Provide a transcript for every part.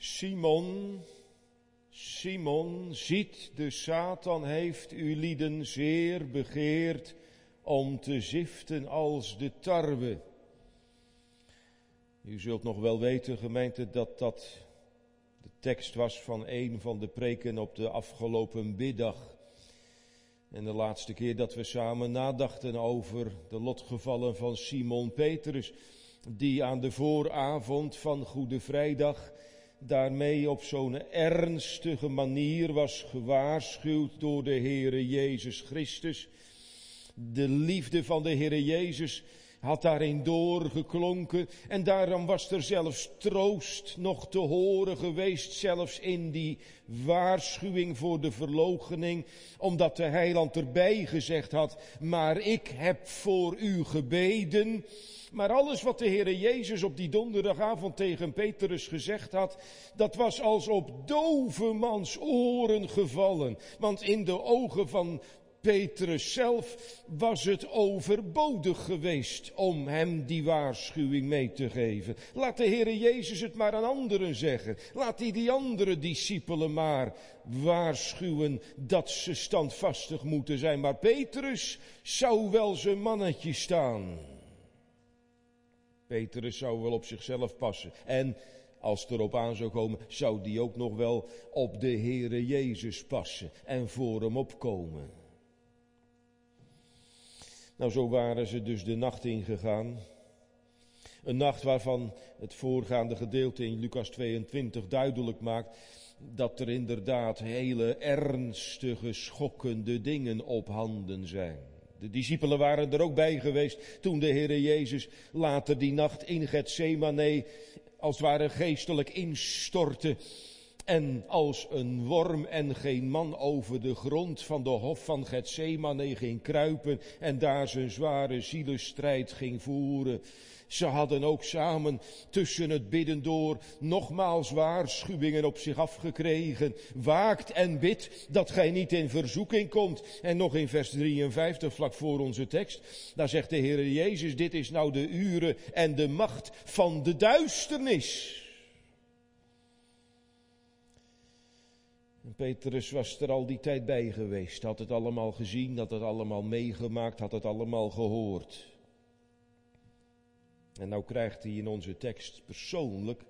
Simon, Simon, ziet, de Satan heeft u lieden zeer begeerd om te ziften als de tarwe. U zult nog wel weten, gemeente, dat dat de tekst was van een van de preken op de afgelopen middag. En de laatste keer dat we samen nadachten over de lotgevallen van Simon Petrus, die aan de vooravond van Goede Vrijdag daarmee op zo'n ernstige manier was gewaarschuwd door de Heere Jezus Christus. De liefde van de Heere Jezus had daarin doorgeklonken en daarom was er zelfs troost nog te horen geweest, zelfs in die waarschuwing voor de verloochening, omdat de heiland erbij gezegd had, maar ik heb voor u gebeden. Maar alles wat de Heere Jezus op die donderdagavond tegen Petrus gezegd had, dat was als op dovemans oren gevallen. Want in de ogen van Petrus zelf was het overbodig geweest om hem die waarschuwing mee te geven. Laat de Heere Jezus het maar aan anderen zeggen. Laat hij die andere discipelen maar waarschuwen dat ze standvastig moeten zijn. Maar Petrus zou wel zijn mannetje staan. Petrus zou wel op zichzelf passen. En als het erop aan zou komen, zou die ook nog wel op de Heere Jezus passen en voor hem opkomen. Nou, zo waren ze dus de nacht ingegaan. Een nacht waarvan het voorgaande gedeelte in Lucas 22 duidelijk maakt dat er inderdaad hele ernstige, schokkende dingen op handen zijn. De discipelen waren er ook bij geweest toen de Heere Jezus later die nacht in Gethsemane als het ware geestelijk instortte en als een worm en geen man over de grond van de hof van Gethsemane ging kruipen en daar zijn zware zielenstrijd ging voeren. Ze hadden ook samen tussen het bidden door nogmaals waarschuwingen op zich afgekregen. Waakt en bid dat gij niet in verzoeking komt. En nog in vers 53 vlak voor onze tekst, daar zegt de Heer Jezus, dit is nou de uren en de macht van de duisternis. Petrus was er al die tijd bij geweest, had het allemaal gezien, had het allemaal meegemaakt, had het allemaal gehoord. En nou krijgt hij in onze tekst persoonlijk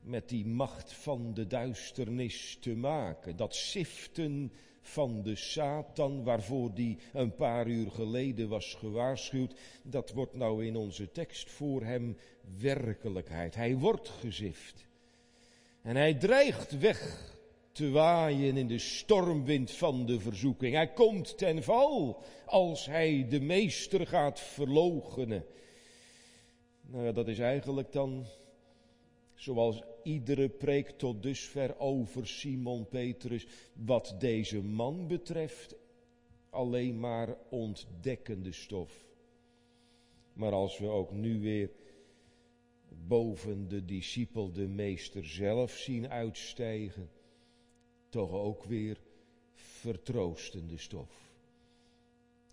met die macht van de duisternis te maken. Dat siften van de Satan, waarvoor die een paar uur geleden was gewaarschuwd, dat wordt nou in onze tekst voor hem werkelijkheid. Hij wordt gezift. En hij dreigt weg te waaien in de stormwind van de verzoeking. Hij komt ten val als hij de meester gaat verloochenen. Nou ja, dat is eigenlijk dan zoals iedere preek tot dusver over Simon Petrus, wat deze man betreft, alleen maar ontdekkende stof. Maar als we ook nu weer boven de discipel de meester zelf zien uitstijgen, toch ook weer vertroostende stof.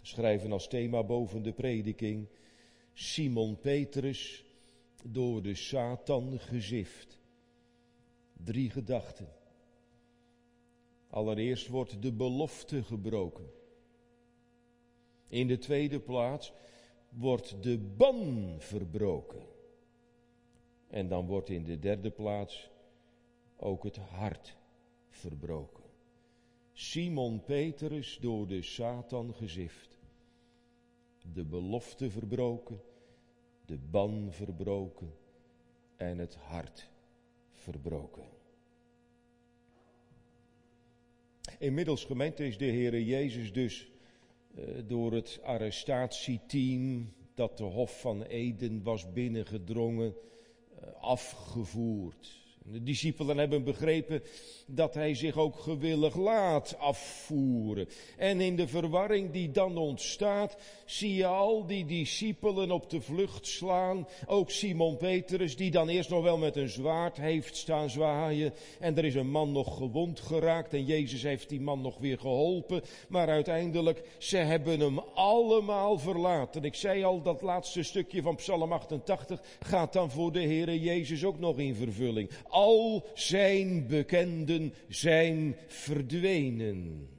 Schrijven als thema boven de prediking Simon Petrus door de Satan gezift. Drie gedachten. Allereerst wordt de belofte gebroken. In de tweede plaats wordt de ban verbroken. En dan wordt in de derde plaats ook het hart verbroken. Simon Petrus door de Satan gezift. De belofte verbroken, de ban verbroken en het hart verbroken. Inmiddels gemeente is de Heere Jezus dus uh, door het arrestatieteam dat de Hof van Eden was binnengedrongen, uh, afgevoerd. De discipelen hebben begrepen dat hij zich ook gewillig laat afvoeren. En in de verwarring die dan ontstaat, zie je al die discipelen op de vlucht slaan. Ook Simon Petrus, die dan eerst nog wel met een zwaard heeft staan zwaaien. En er is een man nog gewond geraakt en Jezus heeft die man nog weer geholpen. Maar uiteindelijk, ze hebben hem allemaal verlaten. Ik zei al, dat laatste stukje van Psalm 88 gaat dan voor de Heere Jezus ook nog in vervulling Al zijn bekenden zijn verdwenen.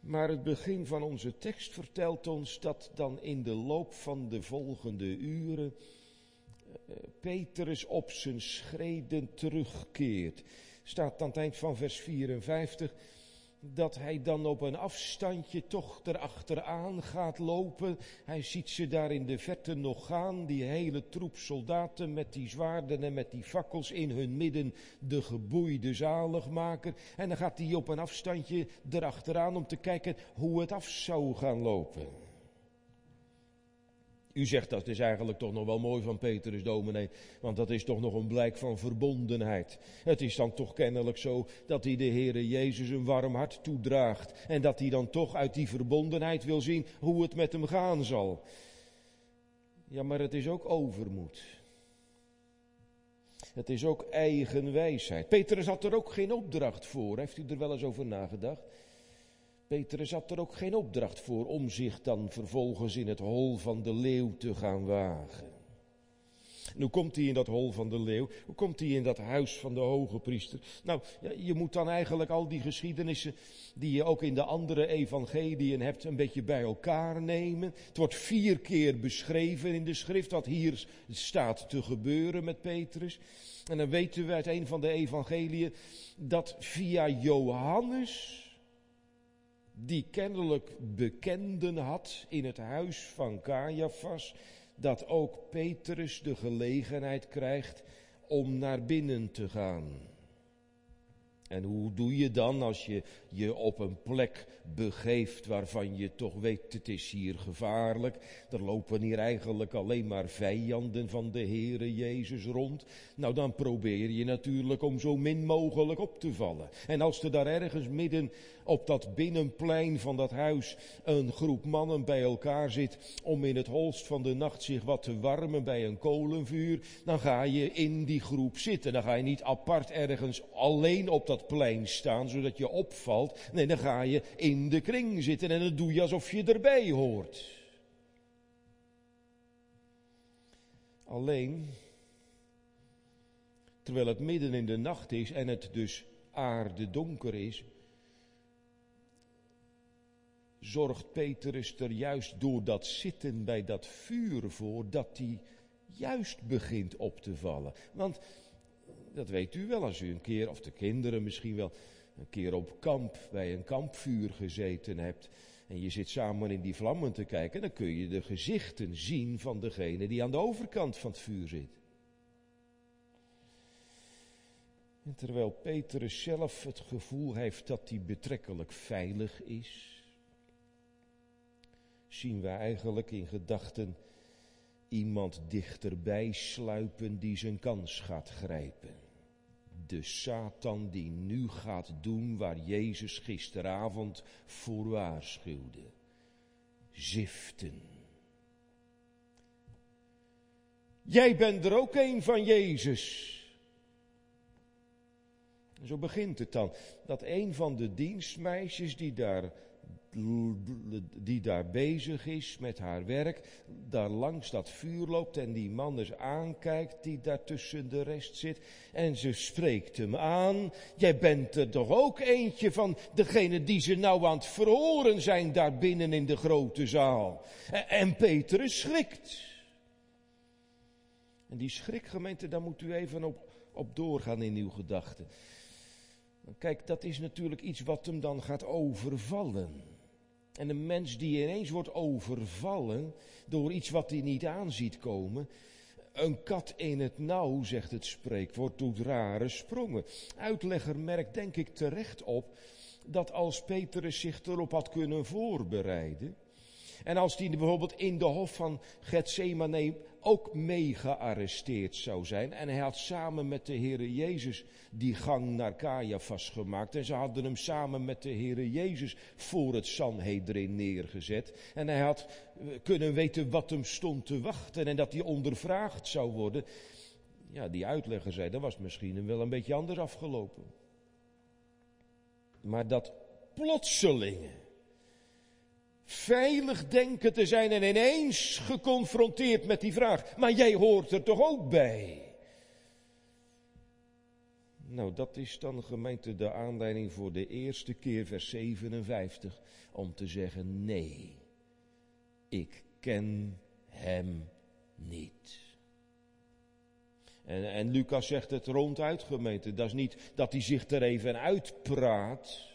Maar het begin van onze tekst vertelt ons dat dan in de loop van de volgende uren eh, Petrus op zijn schreden terugkeert. Staat aan het eind van vers 54 dat hij dan op een afstandje toch erachteraan gaat lopen. Hij ziet ze daar in de verte nog gaan, die hele troep soldaten met die zwaarden en met die fakkels in hun midden, de geboeide zaligmaker. En dan gaat hij op een afstandje erachteraan om te kijken hoe het af zou gaan lopen. U zegt dat is eigenlijk toch nog wel mooi van Petrus dominee, want dat is toch nog een blijk van verbondenheid. Het is dan toch kennelijk zo dat hij de Heere Jezus een warm hart toedraagt en dat hij dan toch uit die verbondenheid wil zien hoe het met hem gaan zal. Ja, maar het is ook overmoed. Het is ook eigen wijsheid. Petrus had er ook geen opdracht voor. Heeft u er wel eens over nagedacht? Petrus had er ook geen opdracht voor om zich dan vervolgens in het hol van de leeuw te gaan wagen. En hoe komt hij in dat hol van de leeuw? Hoe komt hij in dat huis van de hoge priester? Nou, je moet dan eigenlijk al die geschiedenissen die je ook in de andere evangeliën hebt een beetje bij elkaar nemen. Het wordt vier keer beschreven in de schrift wat hier staat te gebeuren met Petrus. En dan weten we uit een van de evangeliën dat via Johannes die kennelijk bekenden had in het huis van Caiaphas, dat ook Petrus de gelegenheid krijgt om naar binnen te gaan. En hoe doe je dan als je je op een plek begeeft waarvan je toch weet het is hier gevaarlijk. Er lopen hier eigenlijk alleen maar vijanden van de Heere Jezus rond. Nou dan probeer je natuurlijk om zo min mogelijk op te vallen. En als er daar ergens midden op dat binnenplein van dat huis een groep mannen bij elkaar zit om in het holst van de nacht zich wat te warmen bij een kolenvuur, dan ga je in die groep zitten. Dan ga je niet apart ergens alleen op dat plein staan zodat je opvalt. Nee, dan ga je in de kring zitten en dan doe je alsof je erbij hoort. Alleen, terwijl het midden in de nacht is en het dus aarde donker is, zorgt Petrus er juist door dat zitten bij dat vuur voor dat hij juist begint op te vallen. Want dat weet u wel als u een keer, of de kinderen misschien wel, een keer op kamp bij een kampvuur gezeten hebt. En je zit samen in die vlammen te kijken, dan kun je de gezichten zien van degene die aan de overkant van het vuur zit. En terwijl Petrus zelf het gevoel heeft dat hij betrekkelijk veilig is, zien we eigenlijk in gedachten iemand dichterbij sluipen die zijn kans gaat grijpen. De Satan die nu gaat doen waar Jezus gisteravond voor waarschuwde. Ziften. Jij bent er ook een van Jezus. zo begint het dan. Dat een van de dienstmeisjes die daar die daar bezig is met haar werk, daar langs dat vuur loopt en die man eens aankijkt die daar tussen de rest zit. En ze spreekt hem aan. Jij bent er toch ook eentje van degene die ze nou aan het verhoren zijn daar binnen in de grote zaal. En Petrus schrikt. En die schrikgemeente, daar moet u even op, op doorgaan in uw gedachten. Kijk, dat is natuurlijk iets wat hem dan gaat overvallen. En een mens die ineens wordt overvallen door iets wat hij niet aanziet komen. Een kat in het nauw, zegt het spreekwoord, doet rare sprongen. Uitlegger merkt denk ik terecht op dat als Petrus zich erop had kunnen voorbereiden. En als hij bijvoorbeeld in de hof van Gethsemane ook mee gearresteerd zou zijn. En hij had samen met de Heere Jezus die gang naar Caiaphas gemaakt. En ze hadden hem samen met de Heere Jezus voor het Sanhedrin neergezet. En hij had eh, kunnen weten wat hem stond te wachten en dat hij ondervraagd zou worden. Ja, die uitlegger zei, dat was misschien wel een beetje anders afgelopen. Maar dat plotselinge veilig denken te zijn en ineens geconfronteerd met die vraag. Maar jij hoort er toch ook bij? Nou, dat is dan gemeente de aanleiding voor de eerste keer, vers 57, om te zeggen nee, ik ken hem niet. En, en Lucas zegt het ronduit, gemeente. Dat is niet dat hij zich er even uitpraat.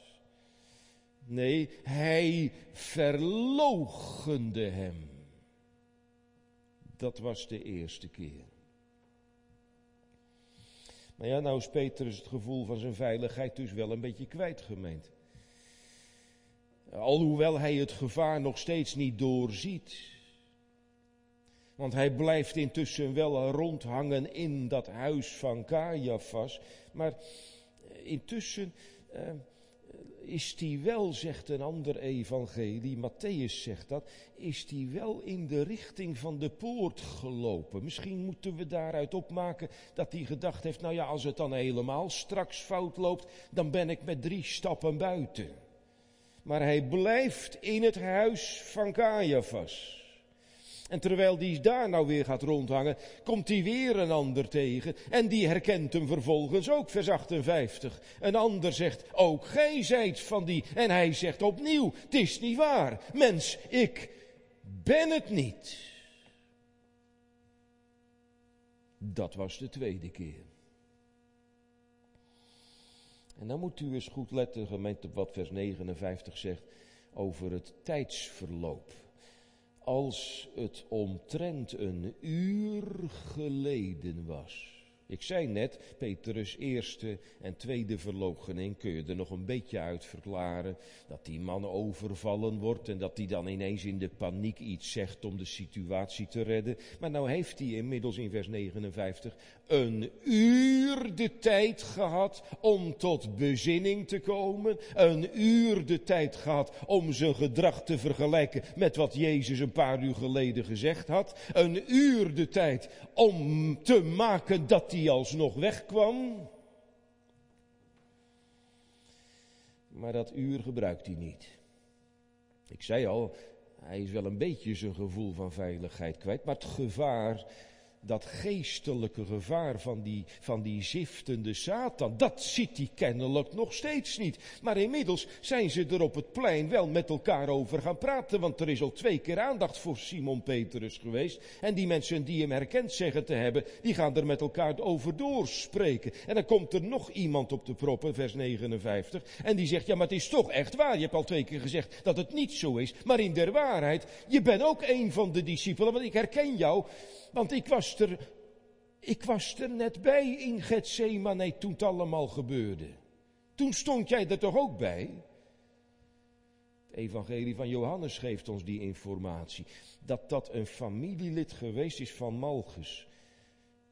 Nee, hij verloochende hem. Dat was de eerste keer. Maar ja, nou is Petrus het gevoel van zijn veiligheid dus wel een beetje kwijt, gemeente. Alhoewel hij het gevaar nog steeds niet doorziet. Want hij blijft intussen wel rondhangen in dat huis van Caiaphas. Maar intussen uh, is hij wel, zegt een ander evangelie, Matthäus zegt dat, is hij wel in de richting van de poort gelopen. Misschien moeten we daaruit opmaken dat hij gedacht heeft, nou ja, als het dan helemaal straks fout loopt, dan ben ik met drie stappen buiten. Maar hij blijft in het huis van Caiaphas. En terwijl die daar nou weer gaat rondhangen, komt hij weer een ander tegen. En die herkent hem vervolgens ook, vers 58. Een ander zegt, ook gij zijt van die. En hij zegt opnieuw, het is niet waar. Mens, ik ben het niet. Dat was de tweede keer. En dan moet u eens goed letten, gemeente, op wat vers 59 zegt over het tijdsverloop als het omtrent een uur geleden was. Ik zei net, Petrus eerste en tweede verloochening kun je er nog een beetje uit verklaren. Dat die man overvallen wordt en dat hij dan ineens in de paniek iets zegt om de situatie te redden. Maar nou heeft hij inmiddels in vers 59 een uur de tijd gehad om tot bezinning te komen. Een uur de tijd gehad om zijn gedrag te vergelijken met wat Jezus een paar uur geleden gezegd had. Een uur de tijd om te maken dat hij alsnog wegkwam. Maar dat uur gebruikt hij niet. Ik zei al, hij is wel een beetje zijn gevoel van veiligheid kwijt, maar het gevaar dat geestelijke gevaar van die, van die ziftende Satan, dat ziet hij kennelijk nog steeds niet. Maar inmiddels zijn ze er op het plein wel met elkaar over gaan praten, want er is al twee keer aandacht voor Simon Petrus geweest. En die mensen die hem herkend zeggen te hebben, die gaan er met elkaar over doorspreken. En dan komt er nog iemand op de proppen, vers 59, en die zegt, ja maar het is toch echt waar. Je hebt al twee keer gezegd dat het niet zo is, maar in der waarheid, je bent ook een van de discipelen, want ik herken jou. Want ik was er, ik was er net bij in Gethsemane toen het allemaal gebeurde. Toen stond jij er toch ook bij? Het evangelie van Johannes geeft ons die informatie. Dat dat een familielid geweest is van Malchus.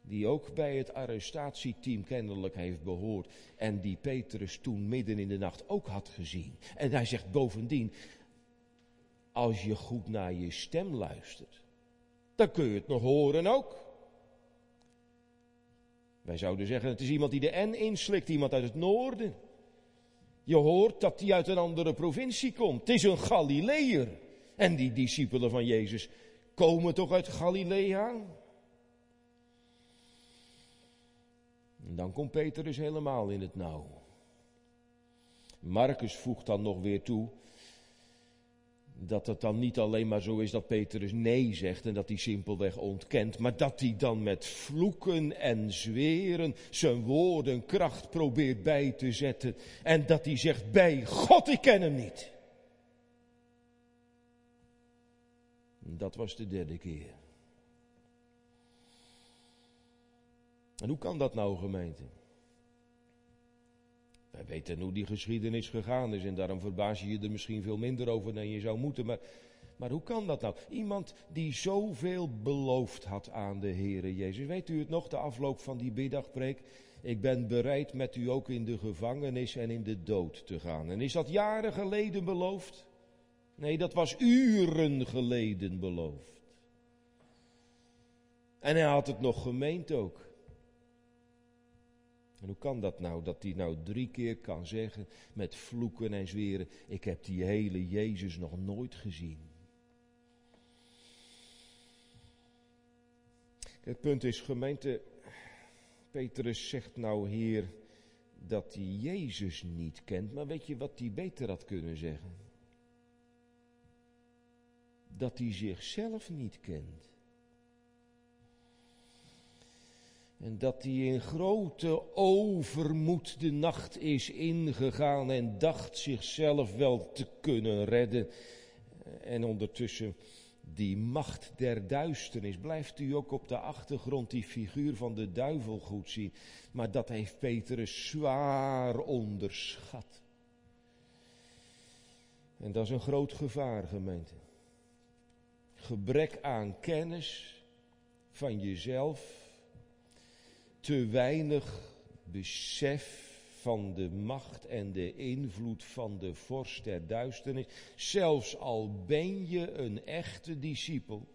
Die ook bij het arrestatieteam kennelijk heeft behoord. En die Petrus toen midden in de nacht ook had gezien. En hij zegt bovendien, als je goed naar je stem luistert dan kun je het nog horen ook. Wij zouden zeggen, het is iemand die de N inslikt, iemand uit het noorden. Je hoort dat hij uit een andere provincie komt. Het is een Galileër. En die discipelen van Jezus komen toch uit Galilea? En dan komt Peter dus helemaal in het nauw. Marcus voegt dan nog weer toe, dat het dan niet alleen maar zo is dat Petrus nee zegt en dat hij simpelweg ontkent, maar dat hij dan met vloeken en zweren zijn woorden kracht probeert bij te zetten en dat hij zegt bij God, ik ken hem niet. Dat was de derde keer. En hoe kan dat nou, gemeente? Wij weten hoe die geschiedenis gegaan is en daarom verbaas je je er misschien veel minder over dan je zou moeten. Maar, maar hoe kan dat nou? Iemand die zoveel beloofd had aan de Heere Jezus. Weet u het nog, de afloop van die biddagpreek? Ik ben bereid met u ook in de gevangenis en in de dood te gaan. En is dat jaren geleden beloofd? Nee, dat was uren geleden beloofd. En hij had het nog gemeend ook. En hoe kan dat nou, dat hij nou drie keer kan zeggen met vloeken en zweren, ik heb die hele Jezus nog nooit gezien. Het punt is, gemeente, Petrus zegt nou hier dat hij Jezus niet kent, maar weet je wat hij beter had kunnen zeggen? Dat hij zichzelf niet kent. En dat hij in grote overmoed de nacht is ingegaan en dacht zichzelf wel te kunnen redden. En ondertussen die macht der duisternis. Blijft u ook op de achtergrond die figuur van de duivel goed zien. Maar dat heeft Petrus zwaar onderschat. En dat is een groot gevaar, gemeente. Gebrek aan kennis van jezelf te weinig besef van de macht en de invloed van de vorst der duisternis. Zelfs al ben je een echte discipel,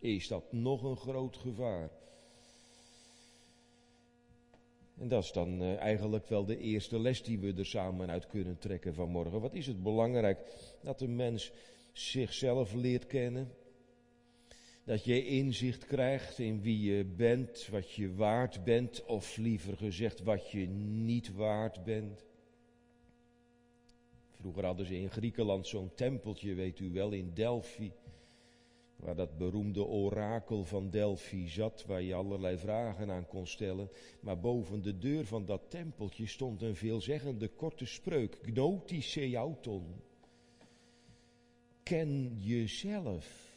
is dat nog een groot gevaar. En dat is dan uh, eigenlijk wel de eerste les die we er samen uit kunnen trekken vanmorgen. Wat is het belangrijk dat een mens zichzelf leert kennen, dat je inzicht krijgt in wie je bent, wat je waard bent, of liever gezegd wat je niet waard bent. Vroeger hadden ze in Griekenland zo'n tempeltje, weet u wel, in Delphi. Waar dat beroemde orakel van Delphi zat, waar je allerlei vragen aan kon stellen. Maar boven de deur van dat tempeltje stond een veelzeggende korte spreuk. Gnotische auton. Ken jezelf.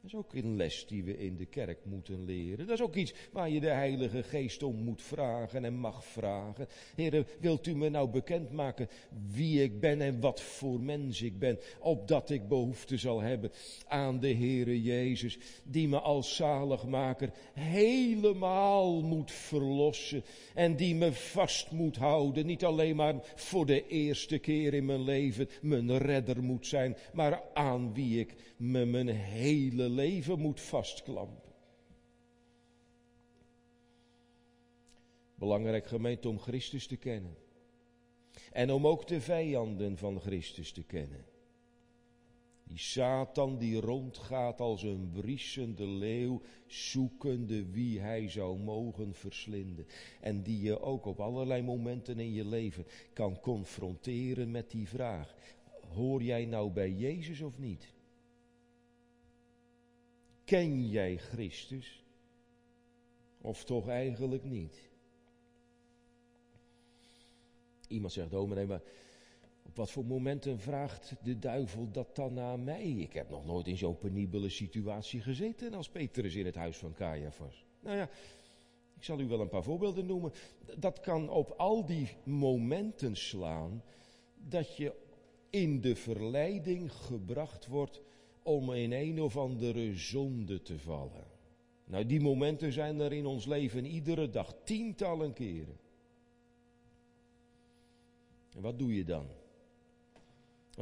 Dat is ook een les die we in de kerk moeten leren. Dat is ook iets waar je de Heilige Geest om moet vragen en mag vragen. Heren, wilt u me nou bekendmaken wie ik ben en wat voor mens ik ben, opdat ik behoefte zal hebben aan de Heere Jezus, die me als zaligmaker helemaal moet verlossen en die me vast moet houden. Niet alleen maar voor de eerste keer in mijn leven mijn redder moet zijn, maar aan wie ik me mijn hele leven moet vastklampen. Belangrijk gemeente om Christus te kennen. En om ook de vijanden van Christus te kennen. Die Satan die rondgaat als een briesende leeuw, zoekende wie hij zou mogen verslinden. En die je ook op allerlei momenten in je leven kan confronteren met die vraag. Hoor jij nou bij Jezus of niet? Ken jij Christus? Of toch eigenlijk niet? Iemand zegt, dominee, maar op wat voor momenten vraagt de duivel dat dan naar mij? Ik heb nog nooit in zo'n penibele situatie gezeten als Petrus in het huis van Caiaphas. Nou ja, ik zal u wel een paar voorbeelden noemen. Dat kan op al die momenten slaan dat je in de verleiding gebracht wordt om in een of andere zonde te vallen. Nou, die momenten zijn er in ons leven iedere dag, tientallen keren. En wat doe je dan?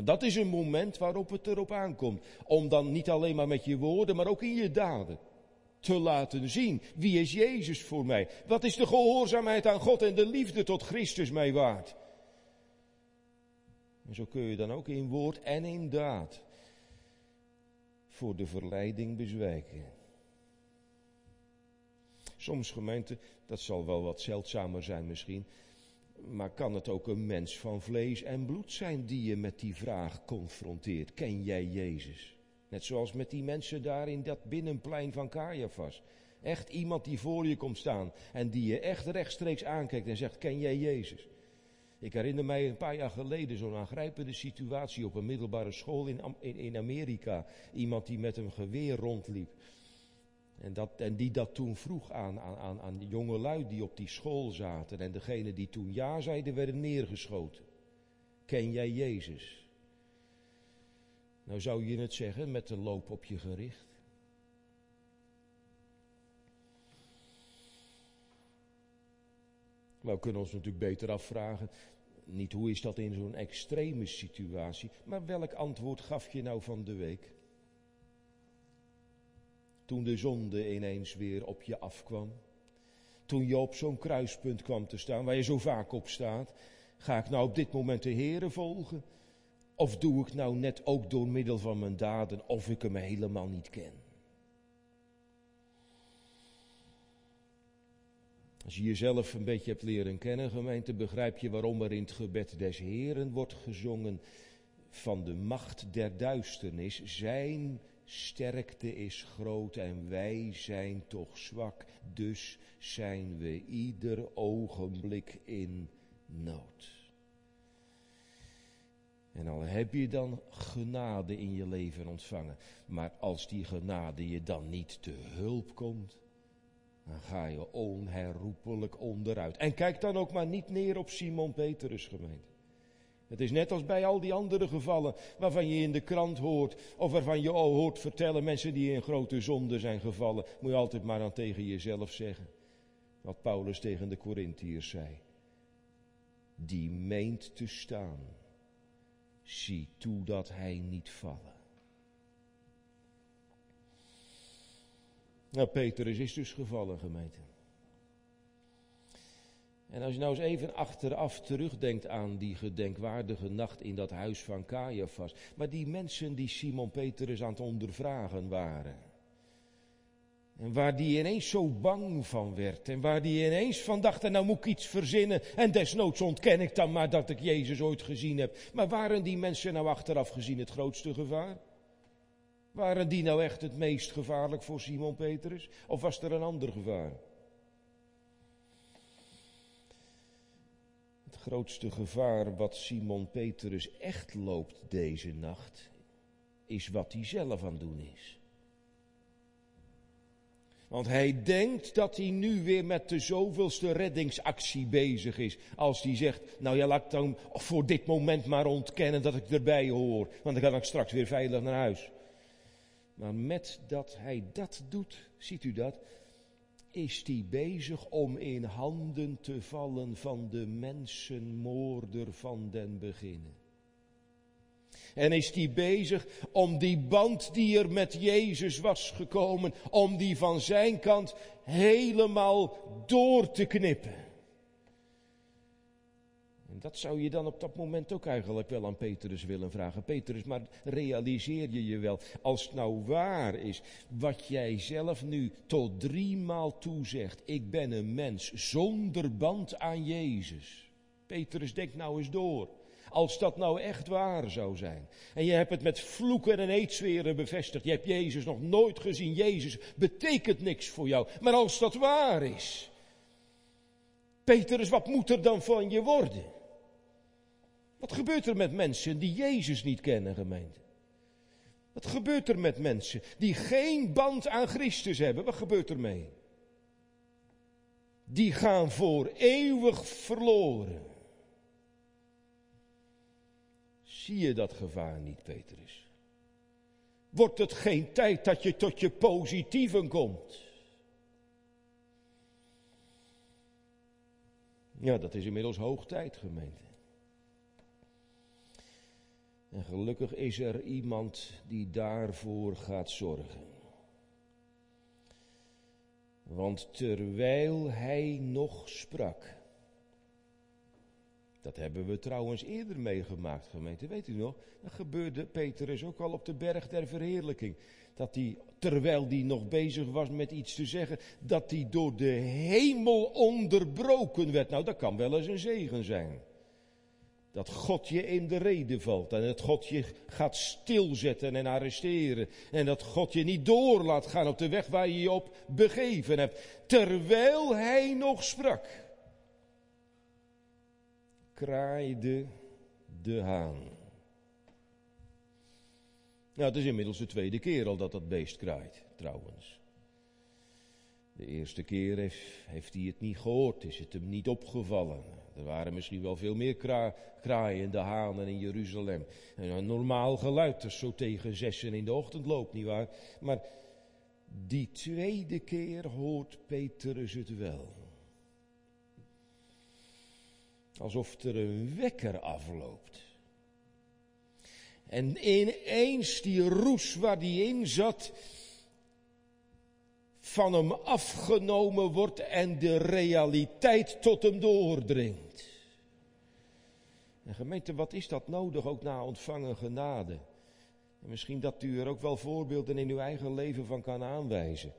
dat is een moment waarop het erop aankomt. Om dan niet alleen maar met je woorden, maar ook in je daden te laten zien. Wie is Jezus voor mij? Wat is de gehoorzaamheid aan God en de liefde tot Christus mij waard? En zo kun je dan ook in woord en in daad voor de verleiding bezwijken. Soms gemeente, dat zal wel wat zeldzamer zijn misschien, maar kan het ook een mens van vlees en bloed zijn die je met die vraag confronteert. Ken jij Jezus? Net zoals met die mensen daar in dat binnenplein van Caiaphas. Echt iemand die voor je komt staan en die je echt rechtstreeks aankijkt en zegt, ken jij Jezus? Ik herinner mij een paar jaar geleden zo'n aangrijpende situatie op een middelbare school in, in, Amerika. Iemand die met een geweer rondliep. En, dat, en die dat toen vroeg aan, aan, aan de jonge lui die op die school zaten. En degene die toen ja zeiden, werden neergeschoten. Ken jij Jezus? Nou zou je het zeggen met de loop op je gericht. we kunnen ons natuurlijk beter afvragen, niet hoe is dat in zo'n extreme situatie, maar welk antwoord gaf je nou van de week? Toen de zonde ineens weer op je afkwam. toen je op zo'n kruispunt kwam te staan, waar je zo vaak op staat? Ga ik nou op dit moment de Here volgen? Of doe ik nou net ook door middel van mijn daden of ik hem helemaal niet ken? Als je jezelf een beetje hebt leren kennen, gemeente, begrijp je waarom er in het gebed des Heren wordt gezongen van de macht der duisternis. Zijn sterkte is groot en wij zijn toch zwak, dus zijn we ieder ogenblik in nood. En al heb je dan genade in je leven ontvangen, maar als die genade je dan niet te hulp komt, dan ga je onherroepelijk onderuit. En kijk dan ook maar niet neer op Simon Petrus gemeente. Het is net als bij al die andere gevallen waarvan je in de krant hoort of waarvan je hoort vertellen mensen die in grote zonde zijn gevallen. Moet je altijd maar dan tegen jezelf zeggen. Wat Paulus tegen de Corinthiërs zei. Die meent te staan. Zie toe dat hij niet vallen. Nou, Petrus is dus gevallen, gemeente. En als je nou eens even achteraf terugdenkt aan die gedenkwaardige nacht in dat huis van Caiaphas. Maar die mensen die Simon Petrus aan het ondervragen waren. En waar die ineens zo bang van werd. En waar die ineens van dacht, nou moet ik iets verzinnen. En desnoods ontken ik dan maar dat ik Jezus ooit gezien heb. Maar waren die mensen nou achteraf gezien het grootste gevaar? Waren die nou echt het meest gevaarlijk voor Simon Petrus? Of was er een ander gevaar? Het grootste gevaar wat Simon Petrus echt loopt deze nacht, is wat hij zelf aan het doen is. Want hij denkt dat hij nu weer met de zoveelste reddingsactie bezig is. Als hij zegt, nou ja, laat ik dan voor dit moment maar ontkennen dat ik erbij hoor. Want dan kan ik straks weer veilig naar huis. Maar met dat hij dat doet, ziet u dat, is hij bezig om in handen te vallen van de mensenmoorder van den beginnen. En is hij bezig om die band die er met Jezus was gekomen, om die van zijn kant helemaal door te knippen. En dat zou je dan op dat moment ook eigenlijk wel aan Petrus willen vragen. Petrus, maar realiseer je je wel, als het nou waar is wat jij zelf nu tot driemaal toezegt. Ik ben een mens zonder band aan Jezus. Petrus, denk nou eens door. Als dat nou echt waar zou zijn. En je hebt het met vloeken en eetzweren bevestigd. Je hebt Jezus nog nooit gezien. Jezus betekent niks voor jou. Maar als dat waar is. Petrus, wat moet er dan van je worden? Wat gebeurt er met mensen die Jezus niet kennen, gemeente? Wat gebeurt er met mensen die geen band aan Christus hebben? Wat gebeurt er mee? Die gaan voor eeuwig verloren. Zie je dat gevaar niet, Petrus? Wordt het geen tijd dat je tot je positieven komt? Ja, dat is inmiddels hoog tijd, gemeente. En gelukkig is er iemand die daarvoor gaat zorgen. Want terwijl hij nog sprak. Dat hebben we trouwens eerder meegemaakt, gemeente. Weet u nog? Dat gebeurde Petrus ook al op de berg der verheerlijking. Dat hij, terwijl hij nog bezig was met iets te zeggen, dat hij door de hemel onderbroken werd. Nou, dat kan wel eens een zegen zijn. Dat God je in de reden valt en dat God je gaat stilzetten en arresteren. En dat God je niet door laat gaan op de weg waar je je op begeven hebt. Terwijl hij nog sprak, kraaide de haan. Nou, het is inmiddels de tweede keer al dat dat beest kraait, trouwens. De eerste keer heeft, heeft hij het niet gehoord, is het hem niet opgevallen. Er waren misschien wel veel meer kra kraaiende hanen in Jeruzalem. En een normaal geluid, dat zo tegen zessen in de ochtend loopt, nietwaar? Maar die tweede keer hoort Petrus het wel. Alsof er een wekker afloopt. En ineens die roes waar die in zat, van hem afgenomen wordt en de realiteit tot hem doordringt. En gemeente, wat is dat nodig ook na ontvangen genade? En misschien dat u er ook wel voorbeelden in uw eigen leven van kan aanwijzen.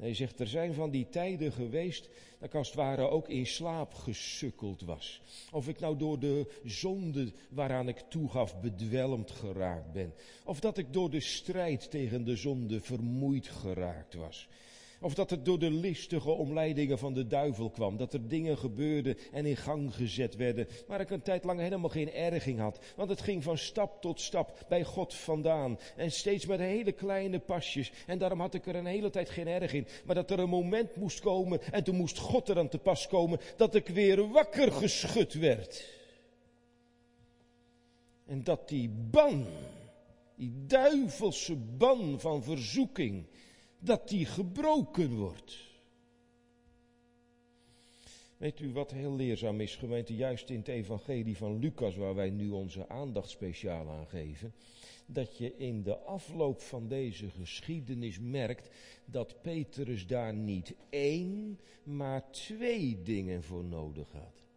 Hij zegt, er zijn van die tijden geweest dat ik als het ware ook in slaap gesukkeld was. Of ik nou door de zonde waaraan ik toegaf bedwelmd geraakt ben. Of dat ik door de strijd tegen de zonde vermoeid geraakt was. Of dat het door de listige omleidingen van de duivel kwam. Dat er dingen gebeurden en in gang gezet werden. Waar ik een tijd lang helemaal geen erging had. Want het ging van stap tot stap bij God vandaan. En steeds met hele kleine pasjes. En daarom had ik er een hele tijd geen erg in. Maar dat er een moment moest komen. En toen moest God er aan te pas komen. Dat ik weer wakker geschud werd. En dat die ban. Die duivelse ban van verzoeking dat die gebroken wordt. Weet u wat heel leerzaam is, gemeente, juist in het evangelie van Lucas, waar wij nu onze aandacht speciaal aan geven, dat je in de afloop van deze geschiedenis merkt dat Petrus daar niet één, maar twee dingen voor nodig had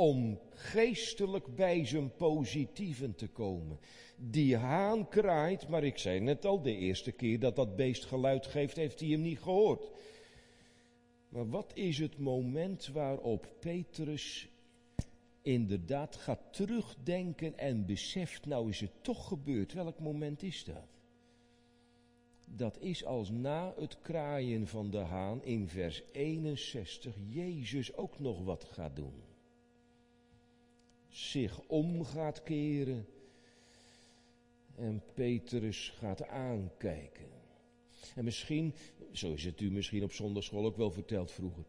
om geestelijk bij zijn positieven te komen. Die haan kraait, maar ik zei net al, de eerste keer dat dat beest geluid geeft, heeft hij hem niet gehoord. Maar wat is het moment waarop Petrus inderdaad gaat terugdenken en beseft, nou is het toch gebeurd. Welk moment is dat? Dat is als na het kraaien van de haan in vers 61 Jezus ook nog wat gaat doen zich om gaat keren en Petrus gaat aankijken. En misschien, zo is het u misschien op zondagschool ook wel verteld vroeger.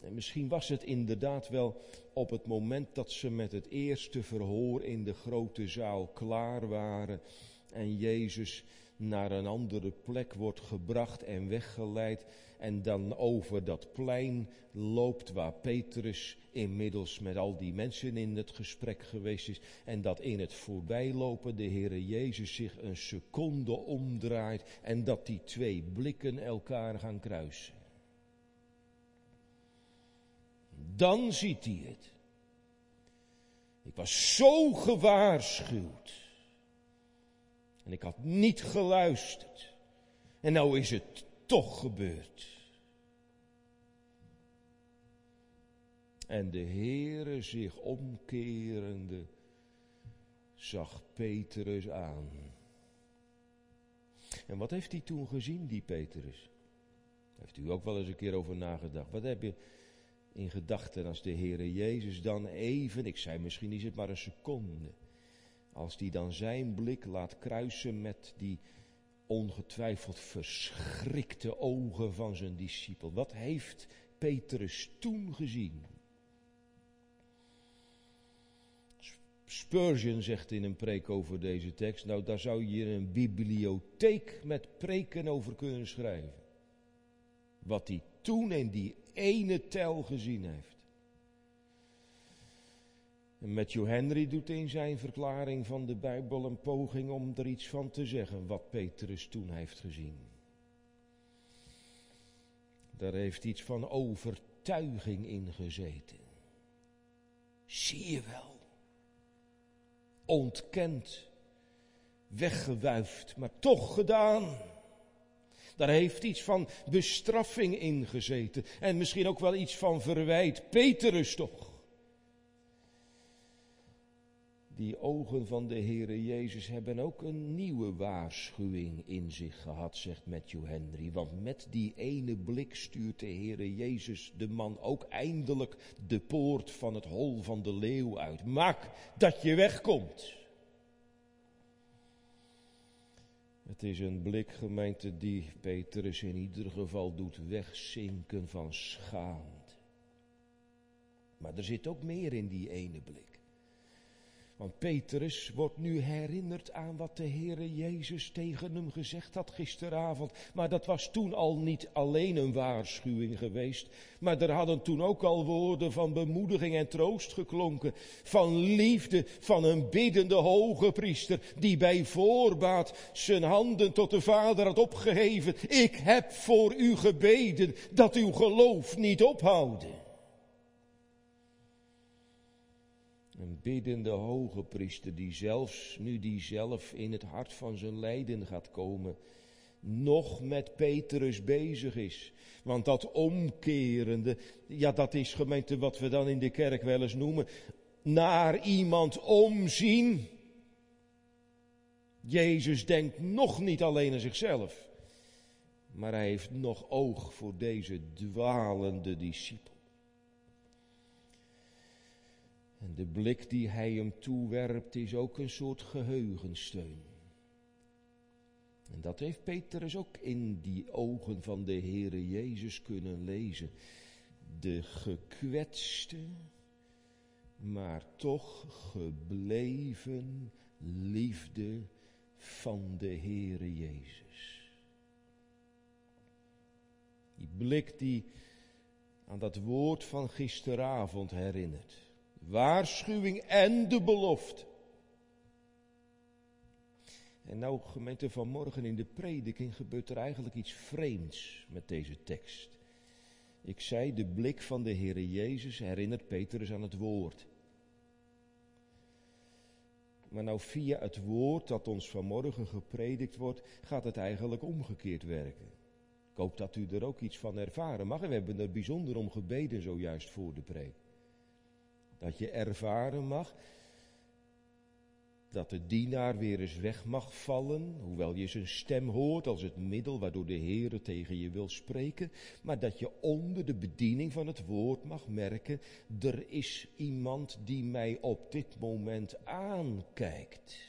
En misschien was het inderdaad wel op het moment dat ze met het eerste verhoor in de grote zaal klaar waren en Jezus naar een andere plek wordt gebracht en weggeleid en dan over dat plein loopt waar Petrus inmiddels met al die mensen in het gesprek geweest is en dat in het voorbijlopen de Heere Jezus zich een seconde omdraait en dat die twee blikken elkaar gaan kruisen. Dan ziet hij het. Ik was zo gewaarschuwd. En ik had niet geluisterd. En nou is het toch gebeurd. En de Heere zich omkerende zag Petrus aan. En wat heeft hij toen gezien, die Petrus? Heeft u ook wel eens een keer over nagedacht? Wat heb je in gedachten als de Heere Jezus dan even, ik zei misschien is het maar een seconde, als die dan zijn blik laat kruisen met die ongetwijfeld verschrikte ogen van zijn discipel. Wat heeft Petrus toen gezien? Spurgeon zegt in een preek over deze tekst, nou daar zou je een bibliotheek met preken over kunnen schrijven. Wat hij toen in die ene tel gezien heeft. En Matthew Henry doet in zijn verklaring van de Bijbel een poging om er iets van te zeggen wat Petrus toen heeft gezien. Daar heeft iets van overtuiging in gezeten. Zie je wel. Ontkend, weggewuifd, maar toch gedaan. Daar heeft iets van bestraffing in gezeten. En misschien ook wel iets van verwijt. Petrus toch die ogen van de Heere Jezus hebben ook een nieuwe waarschuwing in zich gehad, zegt Matthew Henry. Want met die ene blik stuurt de Heere Jezus de man ook eindelijk de poort van het hol van de leeuw uit. Maak dat je wegkomt. Het is een blik, gemeente, die Petrus in ieder geval doet wegzinken van schaamte. Maar er zit ook meer in die ene blik. Want Petrus wordt nu herinnerd aan wat de Heere Jezus tegen hem gezegd had gisteravond. Maar dat was toen al niet alleen een waarschuwing geweest. Maar er hadden toen ook al woorden van bemoediging en troost geklonken. Van liefde van een biddende hoge priester. Die bij voorbaat zijn handen tot de Vader had opgeheven. Ik heb voor u gebeden dat uw geloof niet ophouden. Een biddende hoge priester die zelfs, nu die zelf in het hart van zijn lijden gaat komen, nog met Petrus bezig is. Want dat omkerende, ja dat is gemeente wat we dan in de kerk wel eens noemen, naar iemand omzien. Jezus denkt nog niet alleen aan zichzelf, maar hij heeft nog oog voor deze dwalende discipel. En de blik die hij hem toewerpt is ook een soort geheugensteun. En dat heeft Petrus ook in die ogen van de Heere Jezus kunnen lezen. De gekwetste, maar toch gebleven liefde van de Heere Jezus. Die blik die aan dat woord van gisteravond herinnert waarschuwing en de belofte. En nou, gemeente vanmorgen in de prediking gebeurt er eigenlijk iets vreemds met deze tekst. Ik zei, de blik van de Heere Jezus herinnert Petrus aan het woord. Maar nou via het woord dat ons vanmorgen gepredikt wordt, gaat het eigenlijk omgekeerd werken. Ik hoop dat u er ook iets van ervaren mag. En we hebben er bijzonder om gebeden zojuist voor de preek. Dat je ervaren mag dat de dienaar weer eens weg mag vallen, hoewel je zijn stem hoort als het middel waardoor de Heer tegen je wil spreken, maar dat je onder de bediening van het woord mag merken, er is iemand die mij op dit moment aankijkt.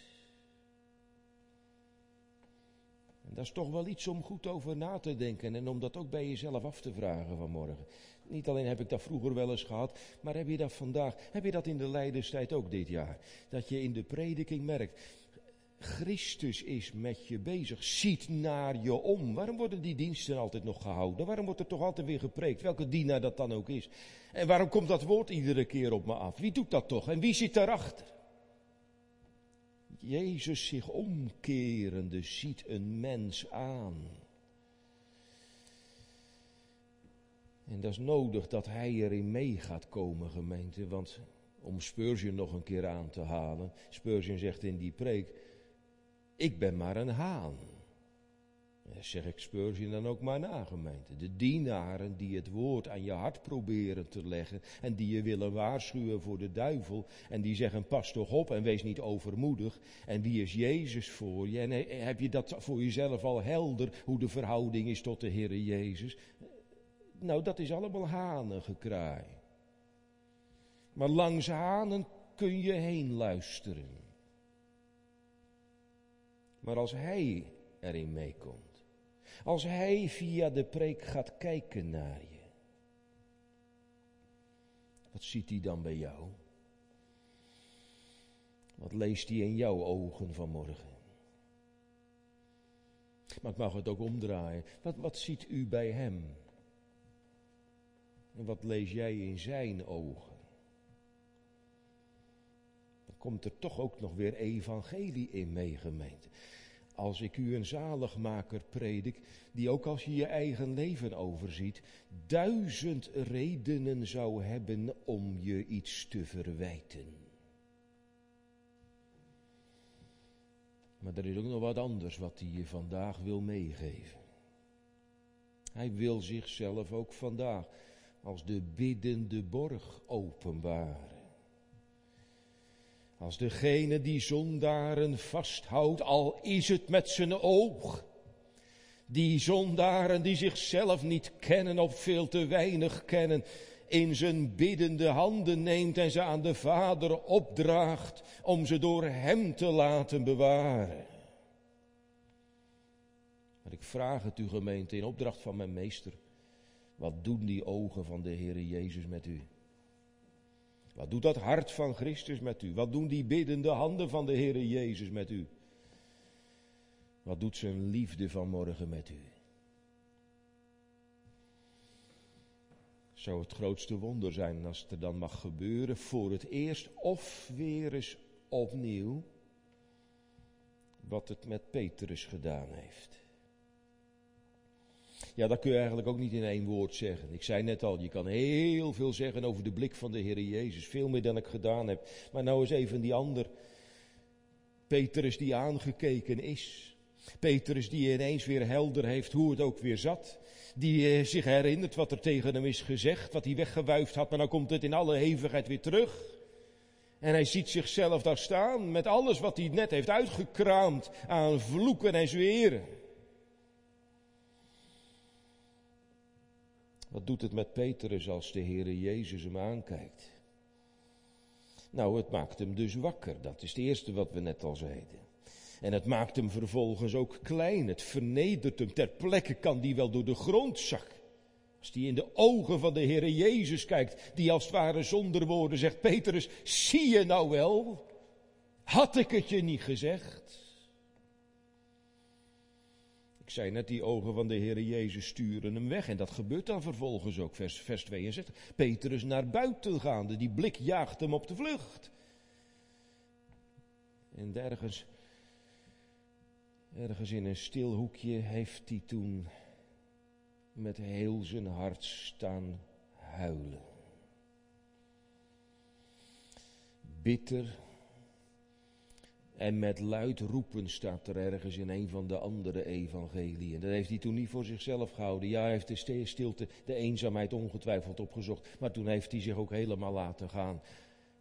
En dat is toch wel iets om goed over na te denken en om dat ook bij jezelf af te vragen vanmorgen. Niet alleen heb ik dat vroeger wel eens gehad, maar heb je dat vandaag, heb je dat in de leiderstijd ook dit jaar? Dat je in de prediking merkt, Christus is met je bezig, ziet naar je om. Waarom worden die diensten altijd nog gehouden? Waarom wordt er toch altijd weer gepreekt, welke dienaar dat dan ook is? En waarom komt dat woord iedere keer op me af? Wie doet dat toch? En wie zit daarachter? Jezus zich omkerende ziet een mens aan. En dat is nodig dat hij erin mee gaat komen, gemeente. Want om Spurgeon nog een keer aan te halen. Spurgeon zegt in die preek, ik ben maar een haan. Zeg ik Spurgeon dan ook maar na, gemeente. De dienaren die het woord aan je hart proberen te leggen. En die je willen waarschuwen voor de duivel. En die zeggen, pas toch op en wees niet overmoedig. En wie is Jezus voor je? En heb je dat voor jezelf al helder, hoe de verhouding is tot de Heer Jezus? Nou, dat is allemaal hanengekraai. Maar langs hanen kun je heen luisteren. Maar als hij erin meekomt, als hij via de preek gaat kijken naar je, wat ziet hij dan bij jou? Wat leest hij in jouw ogen vanmorgen? Maar ik mag het ook omdraaien. Wat, wat ziet u bij hem? En wat lees jij in zijn ogen? Dan komt er toch ook nog weer evangelie in mee, gemeente. Als ik u een zaligmaker predik, die ook als je je eigen leven overziet, duizend redenen zou hebben om je iets te verwijten. Maar er is ook nog wat anders wat hij je vandaag wil meegeven. Hij wil zichzelf ook vandaag als de biddende borg openbaren. Als degene die zondaren vasthoudt, al is het met zijn oog. Die zondaren die zichzelf niet kennen of veel te weinig kennen, in zijn biddende handen neemt en ze aan de Vader opdraagt om ze door hem te laten bewaren. Maar ik vraag het u gemeente in opdracht van mijn meester. Wat doen die ogen van de Heere Jezus met u? Wat doet dat hart van Christus met u? Wat doen die biddende handen van de Heere Jezus met u? Wat doet zijn liefde vanmorgen met u? Zou het grootste wonder zijn als het er dan mag gebeuren voor het eerst of weer eens opnieuw wat het met Petrus gedaan heeft. Ja, dat kun je eigenlijk ook niet in één woord zeggen. Ik zei net al, je kan heel veel zeggen over de blik van de Heer Jezus. Veel meer dan ik gedaan heb. Maar nou eens even die ander. Petrus die aangekeken is. Petrus die ineens weer helder heeft hoe het ook weer zat. Die eh, zich herinnert wat er tegen hem is gezegd, wat hij weggewuifd had, maar dan komt het in alle hevigheid weer terug. En hij ziet zichzelf daar staan met alles wat hij net heeft uitgekraamd aan vloeken en zweren. Wat doet het met Petrus als de Heere Jezus hem aankijkt? Nou, het maakt hem dus wakker. Dat is het eerste wat we net al zeiden. En het maakt hem vervolgens ook klein. Het vernedert hem. Ter plekke kan die wel door de grond zakken. Als die in de ogen van de Heere Jezus kijkt, die als het ware zonder woorden zegt, Petrus, zie je nou wel? Had ik het je niet gezegd? Zei net, die ogen van de Heere Jezus sturen hem weg. En dat gebeurt dan vervolgens ook, vers, vers 62. Petrus naar buiten gaande, die blik jaagt hem op de vlucht. En ergens, ergens in een stil hoekje heeft hij toen met heel zijn hart staan huilen. Bitter en met luid roepen staat er ergens in een van de andere evangeliën. Dat heeft hij toen niet voor zichzelf gehouden. Ja, hij heeft de stilte, de eenzaamheid ongetwijfeld opgezocht. Maar toen heeft hij zich ook helemaal laten gaan.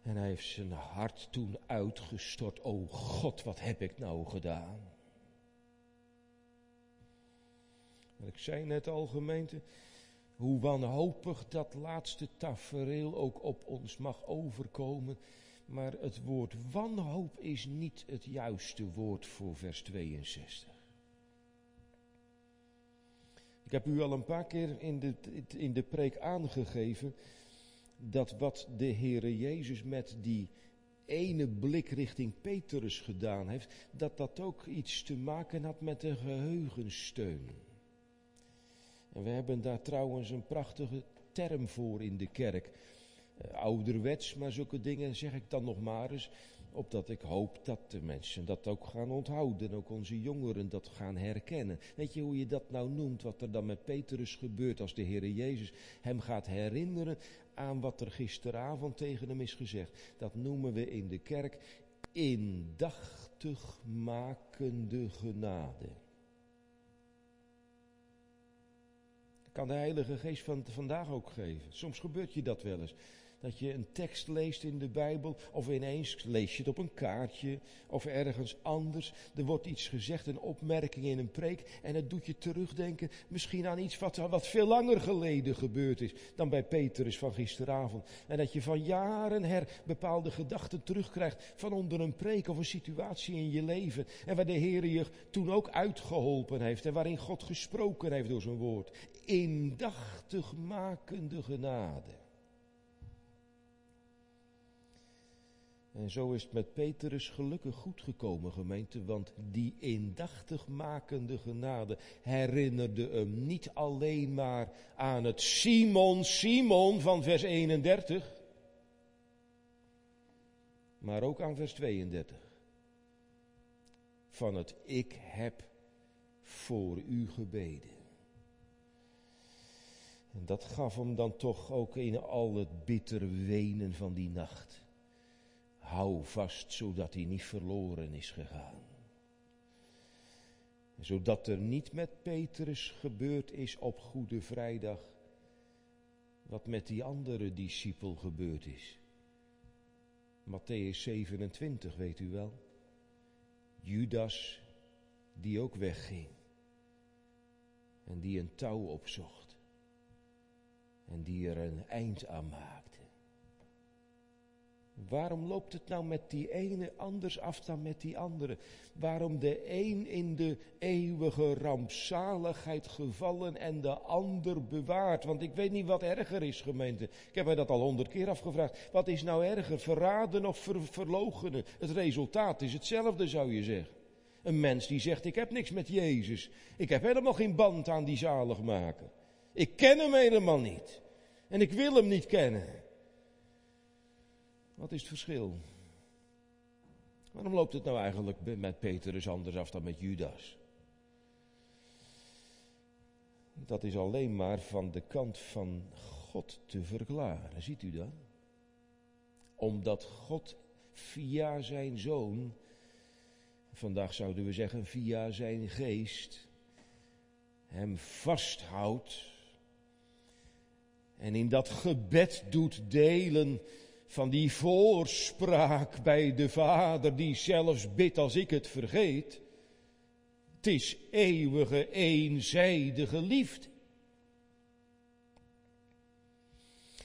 En hij heeft zijn hart toen uitgestort. O God, wat heb ik nou gedaan? ik zei net al, gemeente, hoe wanhopig dat laatste tafereel ook op ons mag overkomen. Maar het woord wanhoop is niet het juiste woord voor vers 62. Ik heb u al een paar keer in de, in de preek aangegeven dat wat de Heere Jezus met die ene blik richting Petrus gedaan heeft, dat dat ook iets te maken had met een geheugensteun. En we hebben daar trouwens een prachtige term voor in de kerk. Uh, ouderwets, maar zulke dingen zeg ik dan nog maar eens. Opdat ik hoop dat de mensen dat ook gaan onthouden. Ook onze jongeren dat gaan herkennen. Weet je hoe je dat nou noemt? Wat er dan met Petrus gebeurt als de Heer Jezus hem gaat herinneren aan wat er gisteravond tegen hem is gezegd. Dat noemen we in de kerk indachtig makende genade. Kan de Heilige Geest van vandaag ook geven. Soms gebeurt je dat wel eens. Dat je een tekst leest in de Bijbel, of ineens lees je het op een kaartje, of ergens anders. Er wordt iets gezegd, een opmerking in een preek, en het doet je terugdenken misschien aan iets wat, wat veel langer geleden gebeurd is dan bij Petrus van gisteravond. En dat je van jaren her bepaalde gedachten terugkrijgt van onder een preek of een situatie in je leven. En waar de Heer je toen ook uitgeholpen heeft en waarin God gesproken heeft door zijn woord. Indachtig makende genade. En zo is het met Petrus gelukkig goed gekomen, gemeente, want die indachtig makende genade herinnerde hem niet alleen maar aan het Simon, Simon van vers 31, maar ook aan vers 32. Van het ik heb voor u gebeden. En dat gaf hem dan toch ook in al het bittere wenen van die nacht hou vast zodat hij niet verloren is gegaan. Zodat er niet met Petrus gebeurd is op Goede Vrijdag wat met die andere discipel gebeurd is. Matthäus 27, weet u wel. Judas, die ook wegging. En die een touw opzocht. En die er een eind aan maakte. Waarom loopt het nou met die ene anders af dan met die andere? Waarom de een in de eeuwige rampzaligheid gevallen en de ander bewaard? Want ik weet niet wat erger is, gemeente. Ik heb mij dat al honderd keer afgevraagd. Wat is nou erger, verraden of ver verlogenen? Het resultaat is hetzelfde, zou je zeggen. Een mens die zegt, ik heb niks met Jezus. Ik heb helemaal geen band aan die zalig maken. Ik ken hem helemaal niet. En ik wil hem niet kennen. Wat is het verschil? Waarom loopt het nou eigenlijk met Petrus anders af dan met Judas? Dat is alleen maar van de kant van God te verklaren. Ziet u dat? Omdat God via zijn zoon, vandaag zouden we zeggen via zijn geest, hem vasthoudt en in dat gebed doet delen van die voorspraak bij de Vader, die zelfs bidt als ik het vergeet. Het is eeuwige, eenzijdige liefde.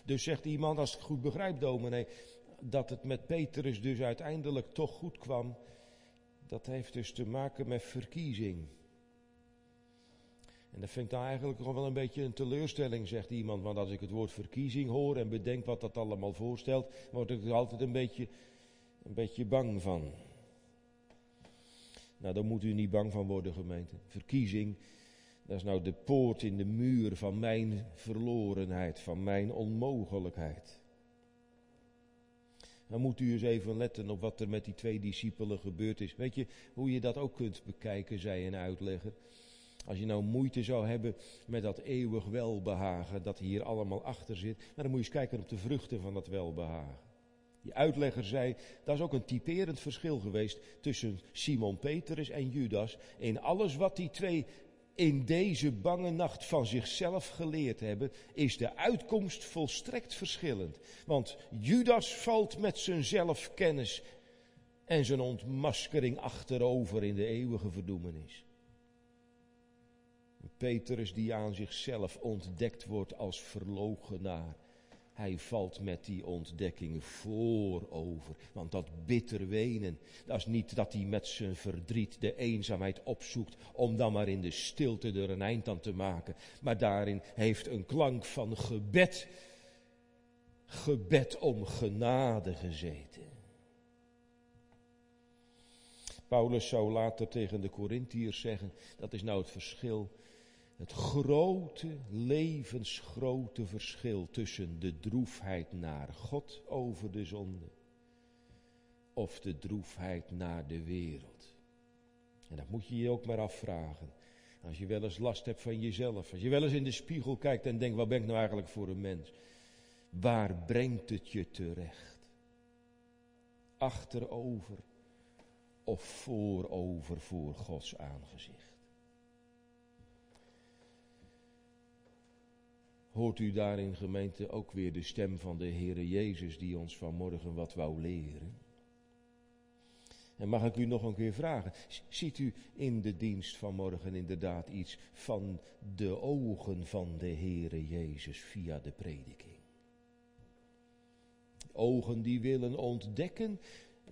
Dus zegt iemand, als ik goed begrijp, dominee, dat het met Petrus dus uiteindelijk toch goed kwam. Dat heeft dus te maken met verkiezing. En dat vind ik dan eigenlijk nog wel een beetje een teleurstelling, zegt iemand. Want als ik het woord verkiezing hoor en bedenk wat dat allemaal voorstelt, word ik er altijd een beetje, een beetje bang van. Nou, daar moet u niet bang van worden, gemeente. Verkiezing, dat is nou de poort in de muur van mijn verlorenheid, van mijn onmogelijkheid. Dan moet u eens even letten op wat er met die twee discipelen gebeurd is. Weet je hoe je dat ook kunt bekijken, zei een uitlegger. Als je nou moeite zou hebben met dat eeuwig welbehagen dat hier allemaal achter zit, maar dan moet je eens kijken op de vruchten van dat welbehagen. Die uitlegger zei, dat is ook een typerend verschil geweest tussen Simon Petrus en Judas in alles wat die twee in deze bange nacht van zichzelf geleerd hebben, is de uitkomst volstrekt verschillend. Want Judas valt met zijn zelfkennis en zijn ontmaskering achterover in de eeuwige verdoemenis. Petrus die aan zichzelf ontdekt wordt als verloochenaar. Hij valt met die ontdekking voorover. Want dat bitter wenen, dat is niet dat hij met zijn verdriet de eenzaamheid opzoekt om dan maar in de stilte er een eind aan te maken. Maar daarin heeft een klank van gebed, gebed om genade gezeten. Paulus zou later tegen de Corinthiërs zeggen, dat is nou het verschil het grote, levensgrote verschil tussen de droefheid naar God over de zonde of de droefheid naar de wereld. En dat moet je je ook maar afvragen. Als je wel eens last hebt van jezelf, als je wel eens in de spiegel kijkt en denkt, wat ben ik nou eigenlijk voor een mens? Waar brengt het je terecht? Achterover of voorover voor Gods aangezicht? Hoort u daarin gemeente ook weer de stem van de Heere Jezus die ons vanmorgen wat wou leren? En mag ik u nog een keer vragen, ziet u in de dienst van morgen inderdaad iets van de ogen van de Heere Jezus via de prediking? Ogen die willen ontdekken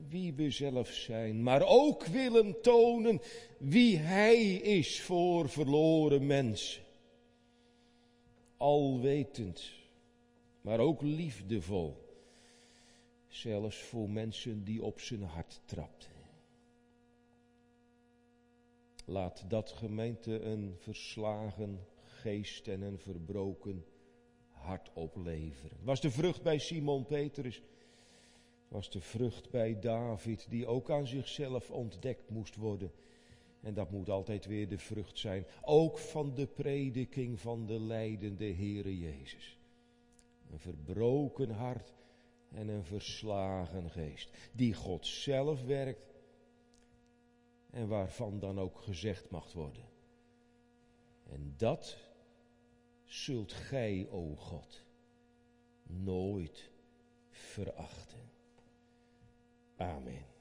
wie we zelf zijn, maar ook willen tonen wie Hij is voor verloren mensen alwetend, maar ook liefdevol. Zelfs voor mensen die op zijn hart trapten. Laat dat gemeente een verslagen geest en een verbroken hart opleveren. Was de vrucht bij Simon Petrus? Was de vrucht bij David, die ook aan zichzelf ontdekt moest worden? En dat moet altijd weer de vrucht zijn, ook van de prediking van de leidende Heere Jezus. Een verbroken hart en een verslagen geest, die God zelf werkt en waarvan dan ook gezegd mag worden. En dat zult gij, o God, nooit verachten. Amen.